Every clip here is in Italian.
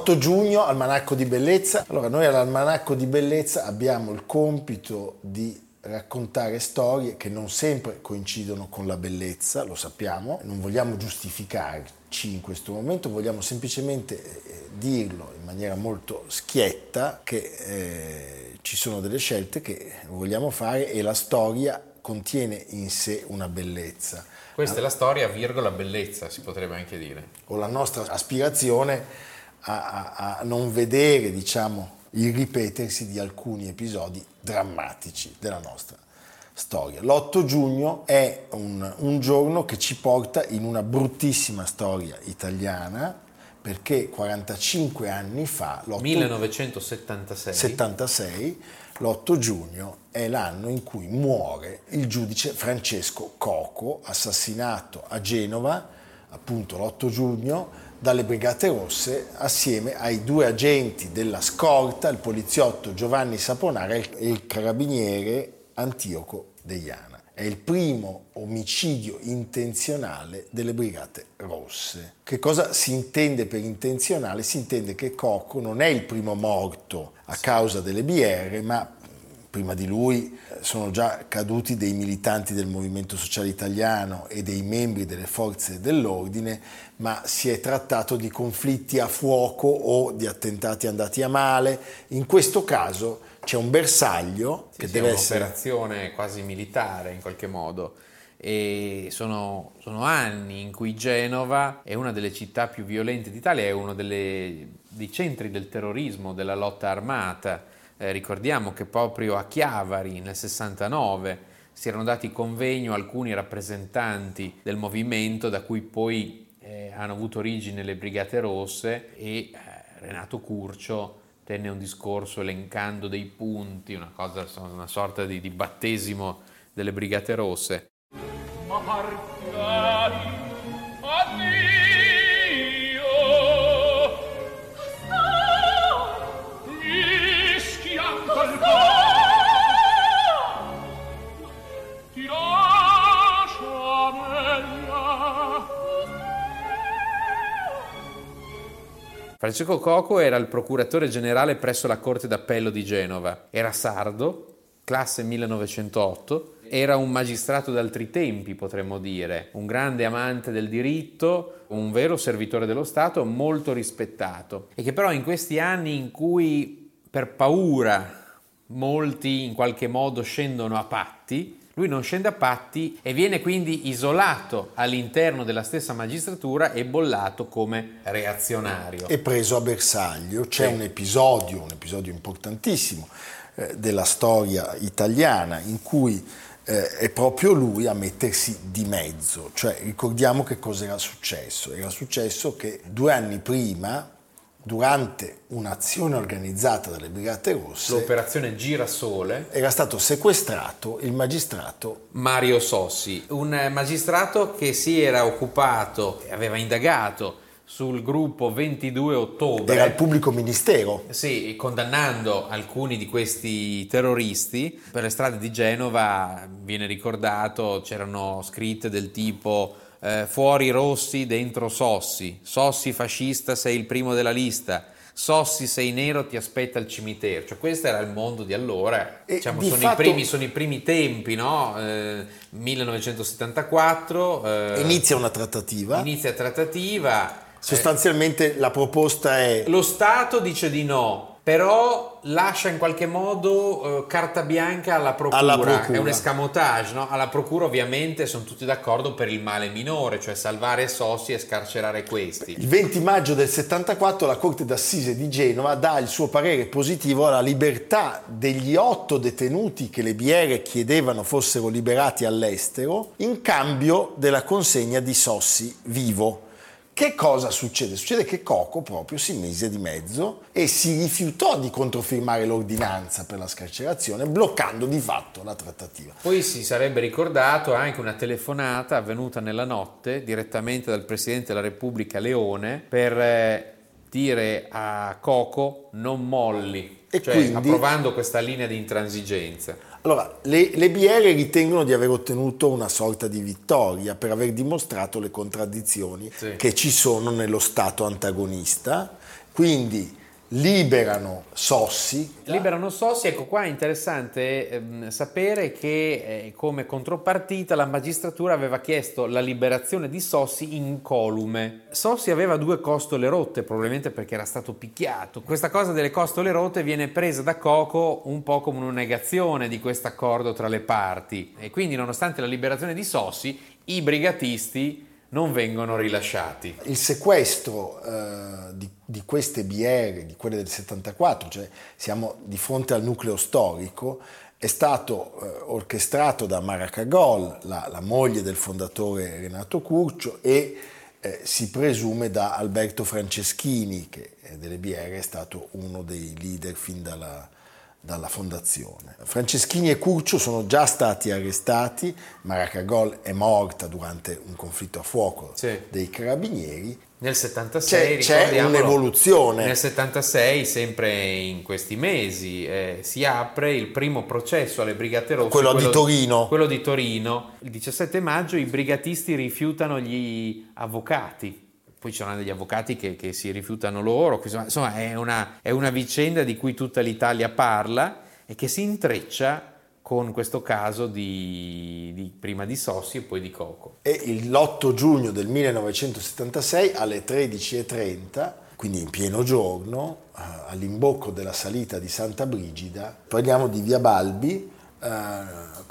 8 giugno, Almanacco di Bellezza. Allora, noi all'Almanacco di Bellezza abbiamo il compito di raccontare storie che non sempre coincidono con la bellezza, lo sappiamo, non vogliamo giustificarci in questo momento, vogliamo semplicemente eh, dirlo in maniera molto schietta che eh, ci sono delle scelte che vogliamo fare e la storia contiene in sé una bellezza. Questa è la storia, virgola, bellezza, si potrebbe anche dire. O la nostra aspirazione a, a, a non vedere diciamo, il ripetersi di alcuni episodi drammatici della nostra storia. L'8 giugno è un, un, giorno che ci porta in una bruttissima storia italiana perché 45 anni fa, 1976, 76, l'8 giugno è l'anno in cui muore il giudice Francesco Coco, assassinato a Genova, appunto l'8 giugno, dalle Brigate Rosse assieme ai due agenti della scorta, il poliziotto Giovanni Saponara e il carabiniere Antioco Deiana. È il primo omicidio intenzionale delle Brigate Rosse. Che cosa si intende per intenzionale? Si intende che Cocco non è il primo morto a causa delle BR, ma prima di lui eh, sono già caduti dei militanti del Movimento Sociale Italiano e dei membri delle forze dell'ordine, ma si è trattato di conflitti a fuoco o di attentati andati a male. In questo caso c'è un bersaglio sì, che sì, deve è essere... un'operazione quasi militare in qualche modo. E sono, sono, anni in cui Genova è una delle città più violente d'Italia, è uno delle, dei centri del terrorismo, della lotta armata eh, ricordiamo che proprio a Chiavari nel 69 si erano dati convegno alcuni rappresentanti del movimento da cui poi eh, hanno avuto origine le Brigate Rosse e eh, Renato Curcio tenne un discorso elencando dei punti, una, cosa, una sorta di, di battesimo delle Brigate Rosse. Marcari, Francesco Coco era il procuratore generale presso la Corte d'Appello di Genova. Era sardo, classe 1908, era un magistrato d'altri tempi, potremmo dire, un grande amante del diritto, un vero servitore dello Stato, molto rispettato. E che però in questi anni in cui per paura molti in qualche modo scendono a patti, lui non scende a patti e viene quindi isolato all'interno della stessa magistratura e bollato come reazionario. E preso a bersaglio. C'è sì. un episodio, un episodio importantissimo eh, della storia italiana in cui eh, è proprio lui a mettersi di mezzo. Cioè, ricordiamo che cosa era successo. Era successo che due anni prima durante un'azione organizzata dalle Brigate Rosse, l'operazione Girasole, era stato sequestrato il magistrato Mario Sossi, un magistrato che si era occupato aveva indagato sul gruppo 22 ottobre. Era il pubblico ministero. Sì, condannando alcuni di questi terroristi. Per le strade di Genova, viene ricordato, c'erano scritte del tipo eh, fuori Rossi, dentro Sossi, Sossi fascista sei il primo della lista, Sossi sei nero ti aspetta il cimitero, cioè questo era il mondo di allora, diciamo, di sono, fatto... i primi, sono, i primi, tempi, no? eh, 1974. Eh, inizia una trattativa. Inizia trattativa. Sostanzialmente la proposta è... Lo Stato dice di no, però lascia in qualche modo eh, carta bianca alla procura. Alla procura. È un escamotage, no? Alla procura ovviamente sono tutti d'accordo per il male minore, cioè salvare Sossi e scarcerare questi. Il 20 maggio del 74 la Corte d'Assise di Genova dà il suo parere positivo alla libertà degli otto detenuti che le biere chiedevano fossero liberati all'estero in cambio della consegna di Sossi vivo. Che cosa succede? Succede che Coco proprio si mise di mezzo e si rifiutò di controfirmare l'ordinanza per la scarcerazione, bloccando di fatto la trattativa. Poi si sarebbe ricordato anche una telefonata avvenuta nella notte direttamente dal Presidente della Repubblica Leone per eh, dire a Coco non molli, E cioè quindi- approvando questa linea di intransigenza. Allora, le, le BR ritengono di aver ottenuto una sorta di vittoria per aver dimostrato le contraddizioni Sì. che ci sono nello Stato antagonista, quindi liberano Sossi. Liberano Sossi, ecco qua è interessante ehm, sapere che eh, come contropartita la magistratura aveva chiesto la liberazione di Sossi incolume. Sossi aveva due costole rotte, probabilmente perché era stato picchiato. Questa cosa delle costole rotte viene presa da Coco un po' come una negazione di questo accordo tra le parti e quindi nonostante la liberazione di Sossi i brigatisti non vengono rilasciati. Il sequestro eh, di, di queste BR, di quelle del 74, cioè siamo di fronte al nucleo storico, è stato eh, orchestrato da Maracagol, la, la moglie del fondatore Renato Curcio, e eh, si presume da Alberto Franceschini, che eh, delle BR è stato uno dei leader fin dalla, dalla fondazione. Franceschini e Curcio sono già stati arrestati, Maracagol è morta durante un conflitto a fuoco Sì. dei carabinieri. Nel 76 C'è- c'è un'evoluzione. Nel 76, sempre in questi mesi, eh, si apre il primo processo alle Brigate Rosse. Quello di Torino. Quello di Torino. Il 17 maggio i brigatisti rifiutano gli avvocati. Poi ci sono degli avvocati che, che si rifiutano loro. Insomma, è, una, è una vicenda di cui tutta l'Italia parla e che si intreccia con questo caso di, di- prima di Sossi e poi di Coco. E il- l'8 giugno del 1976 alle 13.30, quindi in pieno giorno, eh, all'imbocco della salita di Santa Brigida, parliamo di Via Balbi, eh,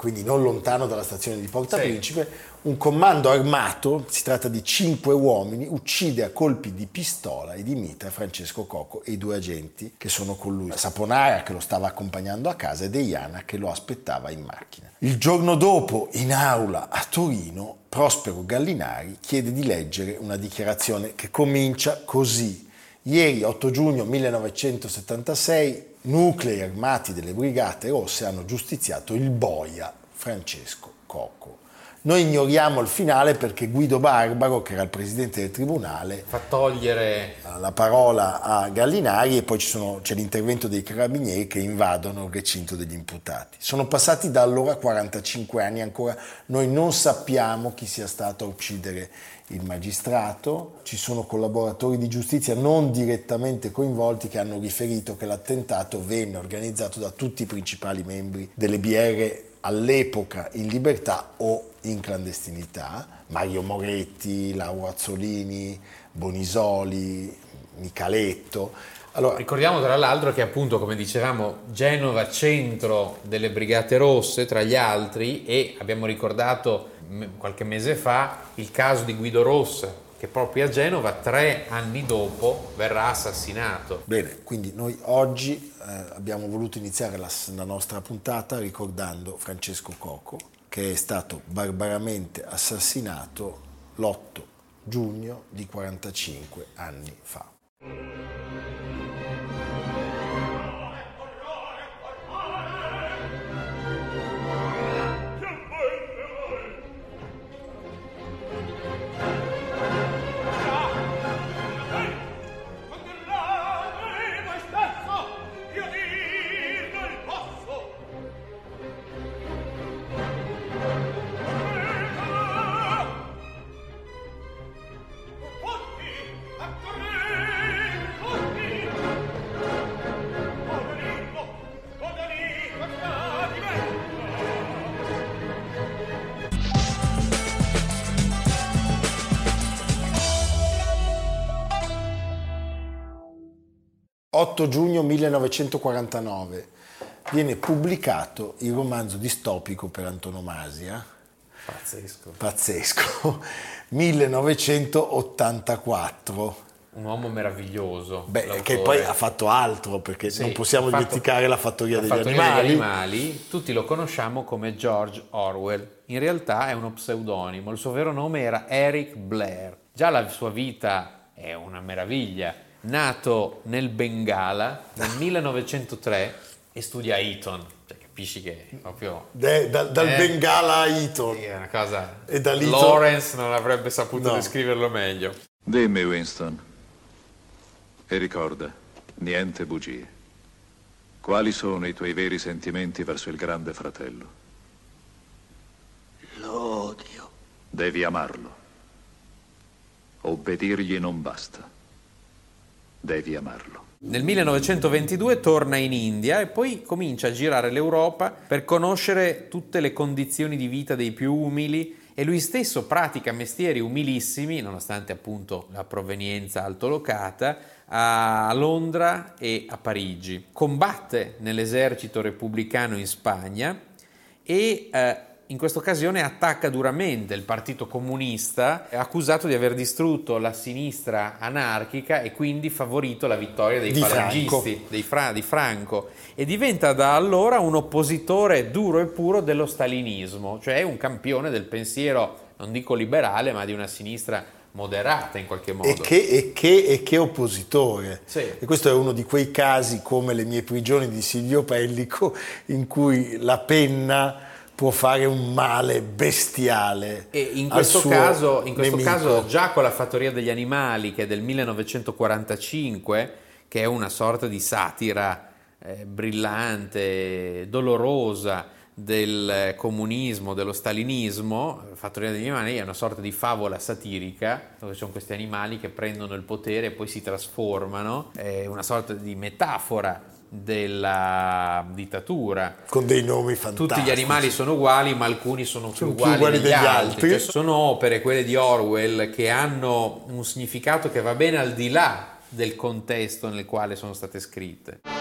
quindi non lontano dalla stazione di Porta Sì. Principe, un comando armato, si tratta di cinque uomini, uccide a colpi di pistola e di mitra Francesco Coco e i due agenti che sono con lui, Saponara che lo stava accompagnando a casa e Deiana che lo aspettava in macchina. Il giorno dopo, in aula a Torino, Prospero Gallinari chiede di leggere una dichiarazione che comincia così. Ieri, 8 giugno 1976, nuclei armati delle Brigate Rosse hanno giustiziato il boia Francesco Coco. Noi ignoriamo il finale perché Guido Barbaro, che era il presidente del tribunale, Fa togliere la parola a Gallinari e poi ci sono- c'è l'intervento dei carabinieri che invadono il recinto degli imputati. Sono passati da allora 45 anni, ancora noi non sappiamo chi sia stato a uccidere il magistrato, ci sono collaboratori di giustizia non direttamente coinvolti che hanno riferito che l'attentato venne organizzato da tutti i principali membri delle BR all'epoca in libertà o in clandestinità, Mario Moretti, Lauro Azzolini, Bonisoli, Micaletto. Allora, Ricordiamo tra l'altro che appunto, come dicevamo, Genova centro delle Brigate Rosse tra gli altri e abbiamo ricordato qualche mese fa il caso di Guido Rossa che proprio a Genova tre anni dopo verrà assassinato. bene, quindi noi oggi eh, abbiamo voluto iniziare la, la nostra puntata ricordando Francesco Coco, che è stato barbaramente assassinato l'8 giugno di 45 anni fa. 8 giugno 1949 viene pubblicato il romanzo distopico per antonomasia. Pazzesco. Pazzesco. 1984. Un uomo meraviglioso. Beh, l'autore. che poi ha fatto altro, perché Sì, non possiamo fatto- dimenticare la fattoria La degli fattoria animali. degli animali, tutti lo conosciamo come George Orwell. In realtà è uno pseudonimo, il suo vero nome era Eric Blair. Già la sua vita è una meraviglia. Nato nel Bengala nel 1903 e studia a Eton. Cioè, capisci che è proprio De- dal dal Eh. Bengala a Eton. è una cosa... E da Lawrence non avrebbe saputo No. descriverlo meglio. Dimmi, Winston. E ricorda, niente bugie. Quali sono i tuoi veri sentimenti verso il grande fratello? Lo odio. Devi amarlo. Obbedirgli non basta. Devi amarlo. Nel 1922 torna in India e poi comincia a girare l'Europa per conoscere tutte le condizioni di vita dei più umili e lui stesso pratica mestieri umilissimi, nonostante appunto la provenienza altolocata, a Londra e a Parigi. Combatte nell'esercito repubblicano in Spagna e eh, in questa occasione attacca duramente il Partito Comunista, accusato di aver distrutto la sinistra anarchica e quindi favorito la vittoria dei Di falangisti, dei Fra- di Franco, e diventa da allora un oppositore duro e puro dello stalinismo, cioè un campione del pensiero, non dico liberale, ma di una sinistra moderata in qualche modo. E che, e che- e che oppositore. Sì. E questo è uno di quei casi come le mie prigioni di Silvio Pellico in cui la penna può fare un male bestiale. E in questo, caso, in questo caso già con la fattoria degli animali che è del 1945, che è una sorta di satira eh, brillante, dolorosa del comunismo, dello stalinismo, Fattoria degli animali è una sorta di favola satirica dove ci sono questi animali che prendono il potere e poi si trasformano, è una sorta di metafora della dittatura con dei nomi fantastici. tutti gli animali sono uguali, ma alcuni sono più Sono più uguali, uguali degli, degli altri. altri. Cioè, sono opere, quelle di Orwell, che hanno un significato che va bene al di là del contesto nel quale sono state scritte.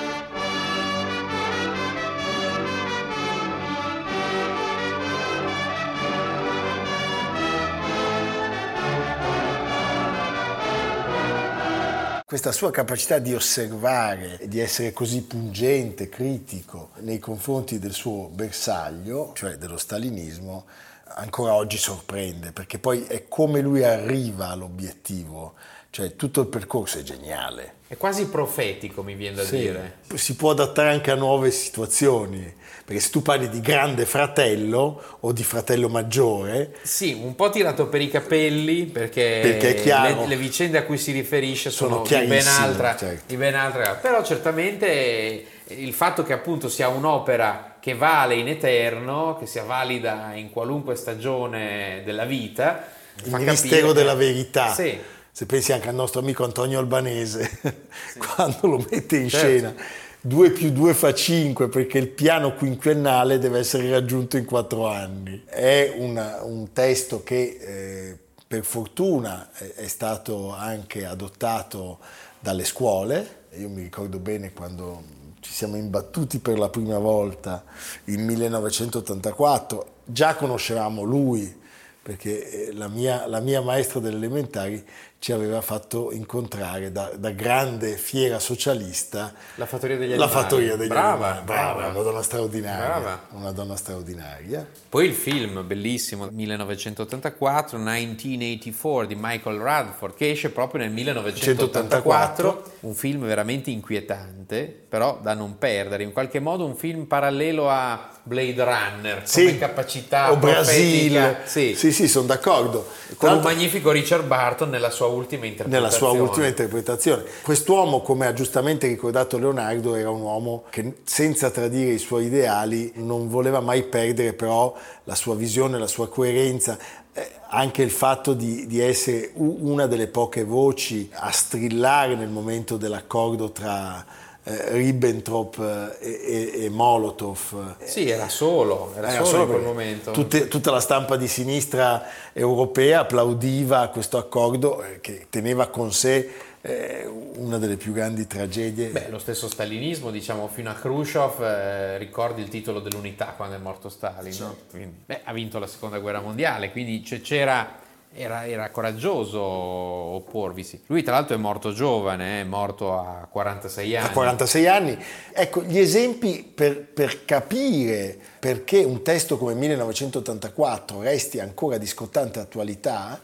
Questa sua capacità di osservare di essere così pungente, critico nei confronti del suo bersaglio, cioè dello stalinismo, ancora oggi sorprende, perché poi è come lui arriva all'obiettivo, cioè tutto il percorso è geniale. È quasi profetico, mi viene da Sì. dire. Si può adattare anche a nuove situazioni, perché se tu parli di grande fratello o di fratello maggiore, Sì, un po' tirato per i capelli, perché, Perché chiaro. le, le vicende a cui si riferisce sono, Sono di ben, altra, certo. di ben altra. Però certamente il fatto che appunto sia un'opera che vale in eterno, che sia valida in qualunque stagione della vita, il capire della Verità. Sì. Se pensi anche al nostro amico Antonio Albanese, quando lo mette in Certo. scena, 2 più 2 fa 5 perché il piano quinquennale deve essere raggiunto in 4 anni. È una- un testo che eh, per fortuna è, è stato anche adottato dalle scuole. Io mi ricordo bene quando ci siamo imbattuti per la prima volta in 1984, già conoscevamo lui perché eh, la mia, la mia maestra delle elementari ci aveva fatto incontrare da, da grande fiera socialista La fattoria degli animali. fattoria degli Brava, animali. Brava, brava. una donna straordinaria. Brava. Una donna straordinaria. Poi il film bellissimo 1984, 1984 di Michael Radford, che esce proprio nel 1984, un film veramente inquietante, però da non perdere, in qualche modo un film parallelo a Blade Runner, come capacità o profetica. Brasil. Sì, sì, sì, sono d'accordo. Con un l'altro- magnifico Richard Barton nella sua ultima interpretazione. nella sua ultima interpretazione. Quest'uomo, come ha giustamente ricordato Leonardo, era un uomo che senza tradire i suoi ideali non voleva mai perdere però la sua visione, la sua coerenza, eh, anche il fatto di, di essere una delle poche voci a strillare nel momento dell'accordo tra Ribbentrop eh, e, e Molotov. Sì, era solo, era, Era solo, in quel momento. tutte- tutta la stampa di sinistra europea applaudiva questo accordo eh, che teneva con sé eh, una delle più grandi tragedie. Beh, lo stesso stalinismo, diciamo, fino a Khrushchev, eh, ricordi il titolo dell'unità quando è morto Stalin, no? Quindi, beh, ha vinto la seconda guerra mondiale, quindi c'era era, era, coraggioso opporvisi. Lui tra l'altro è morto giovane, è morto a 46 anni. A 46 anni. Ecco, gli esempi per, per capire perché un testo come 1984 resti ancora di scottante attualità,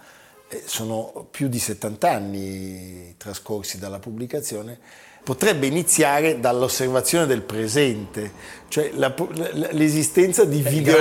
eh, sono più di 70 anni trascorsi dalla pubblicazione, potrebbe iniziare dall'osservazione del presente, cioè la, l'esistenza di, video,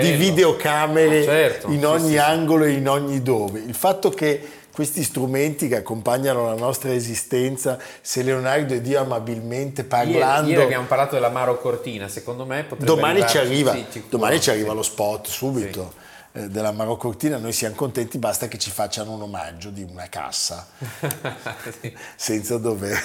di videocamere ah, certo, in ogni sì, angolo e in ogni dove. Il fatto che questi strumenti che accompagnano la nostra esistenza, se Leonardo e Dio amabilmente parlando... Ieri, ieri abbiamo parlato dell'Amaro Cortina, secondo me potrebbe Domani ci arriva, sì, domani ci arriva lo spot subito. Eh, della Marocortina noi siamo contenti, basta che ci facciano un omaggio di una cassa, sì. senza dover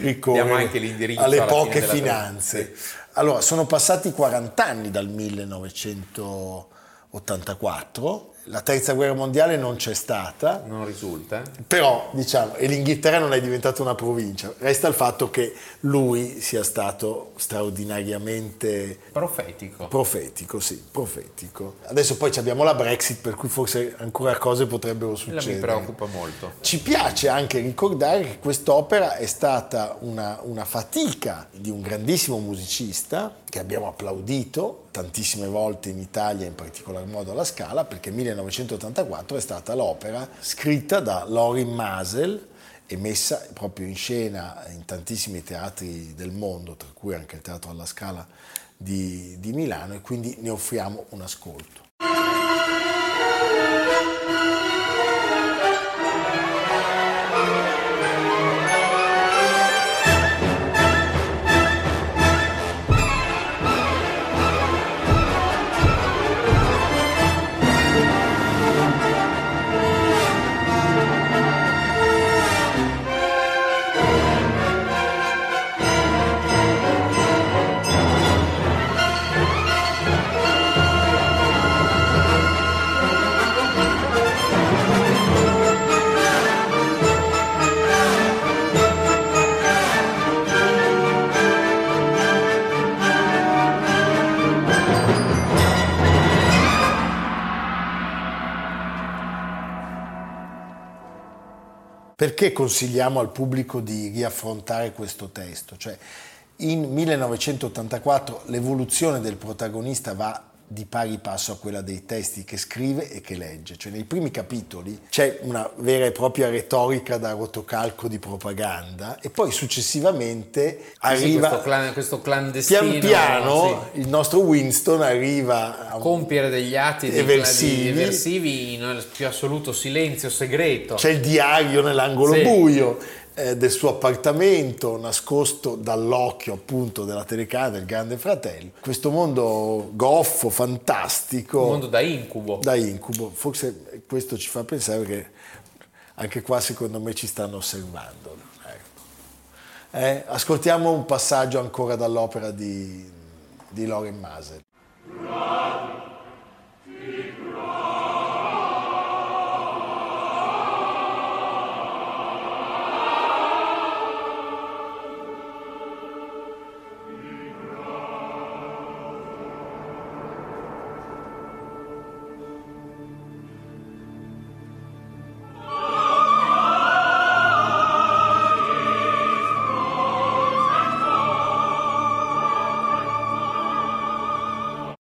ricorrere alle poche finanze. Allora, sono passati 40 anni dal 1984 la terza guerra mondiale non c'è stata. Non risulta. Però, diciamo, e l'Inghilterra non è diventata una provincia. Resta il fatto che lui sia stato straordinariamente... Profetico. Profetico, sì, profetico. Adesso poi abbiamo la Brexit, per cui forse ancora cose potrebbero succedere. mi preoccupa molto. Ci piace anche ricordare che quest'opera è stata una, una fatica di un grandissimo musicista che abbiamo applaudito tantissime volte in Italia, in particolar modo alla Scala, perché 1984 è stata l'opera scritta da Lorin Masel e messa proprio in scena in tantissimi teatri del mondo, tra cui anche il Teatro alla Scala di, di Milano, e quindi ne offriamo un ascolto. Perché consigliamo al pubblico di riaffrontare questo testo? Cioè, in 1984 l'evoluzione del protagonista va di pari passo a quella dei testi che scrive e che legge. Cioè nei primi capitoli c'è una vera e propria retorica da rotocalco di propaganda e poi successivamente arriva... Sì, questo, clan, questo, clandestino... Pian piano sì. il nostro Winston arriva a compiere degli atti eversivi, eversivi nel più assoluto silenzio segreto. C'è il diario nell'angolo sì. buio eh, del suo appartamento nascosto dall'occhio appunto della telecamera del grande fratello. Questo mondo goffo, fantastico. Un mondo da incubo. Da incubo. Forse questo ci fa pensare che anche qua secondo me ci stanno osservando. Ecco. Eh, ascoltiamo un passaggio ancora dall'opera di, di Loren Maser.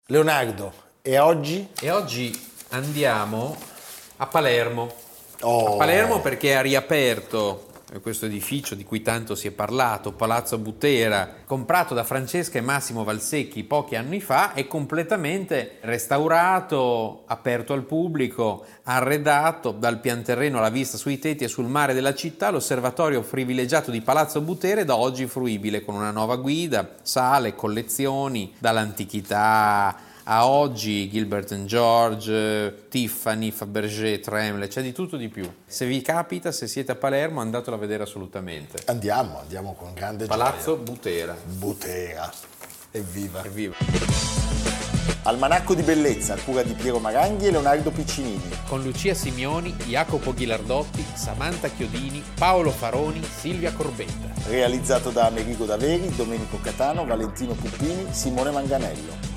Leonardo, e oggi? E oggi andiamo a Palermo. Oh. A Palermo perché ha riaperto questo edificio di cui tanto si è parlato, Palazzo Butera, comprato da Francesca e Massimo Valsecchi pochi anni fa, è completamente restaurato, aperto al pubblico, arredato dal pian terreno alla vista sui tetti e sul mare della città, l'osservatorio privilegiato di Palazzo Butera è da oggi fruibile con una nuova guida, sale, collezioni dall'antichità a oggi Gilbert George, Tiffany, Fabergé, Tremble, c'è di tutto di più. Se vi capita, se siete a Palermo, andatelo a vedere assolutamente. Andiamo, andiamo con grande Palazzo gioia. Butera. Butera. Evviva. Evviva. Almanacco di bellezza cura di Piero Maranghi e Leonardo Piccinini. Con Lucia Simioni, Jacopo Ghilardotti, Samantha Chiodini, Paolo Faroni, Silvia Corbetta. Realizzato da Amerigo Daveri, Domenico Catano, Valentino Puppini, Simone Manganello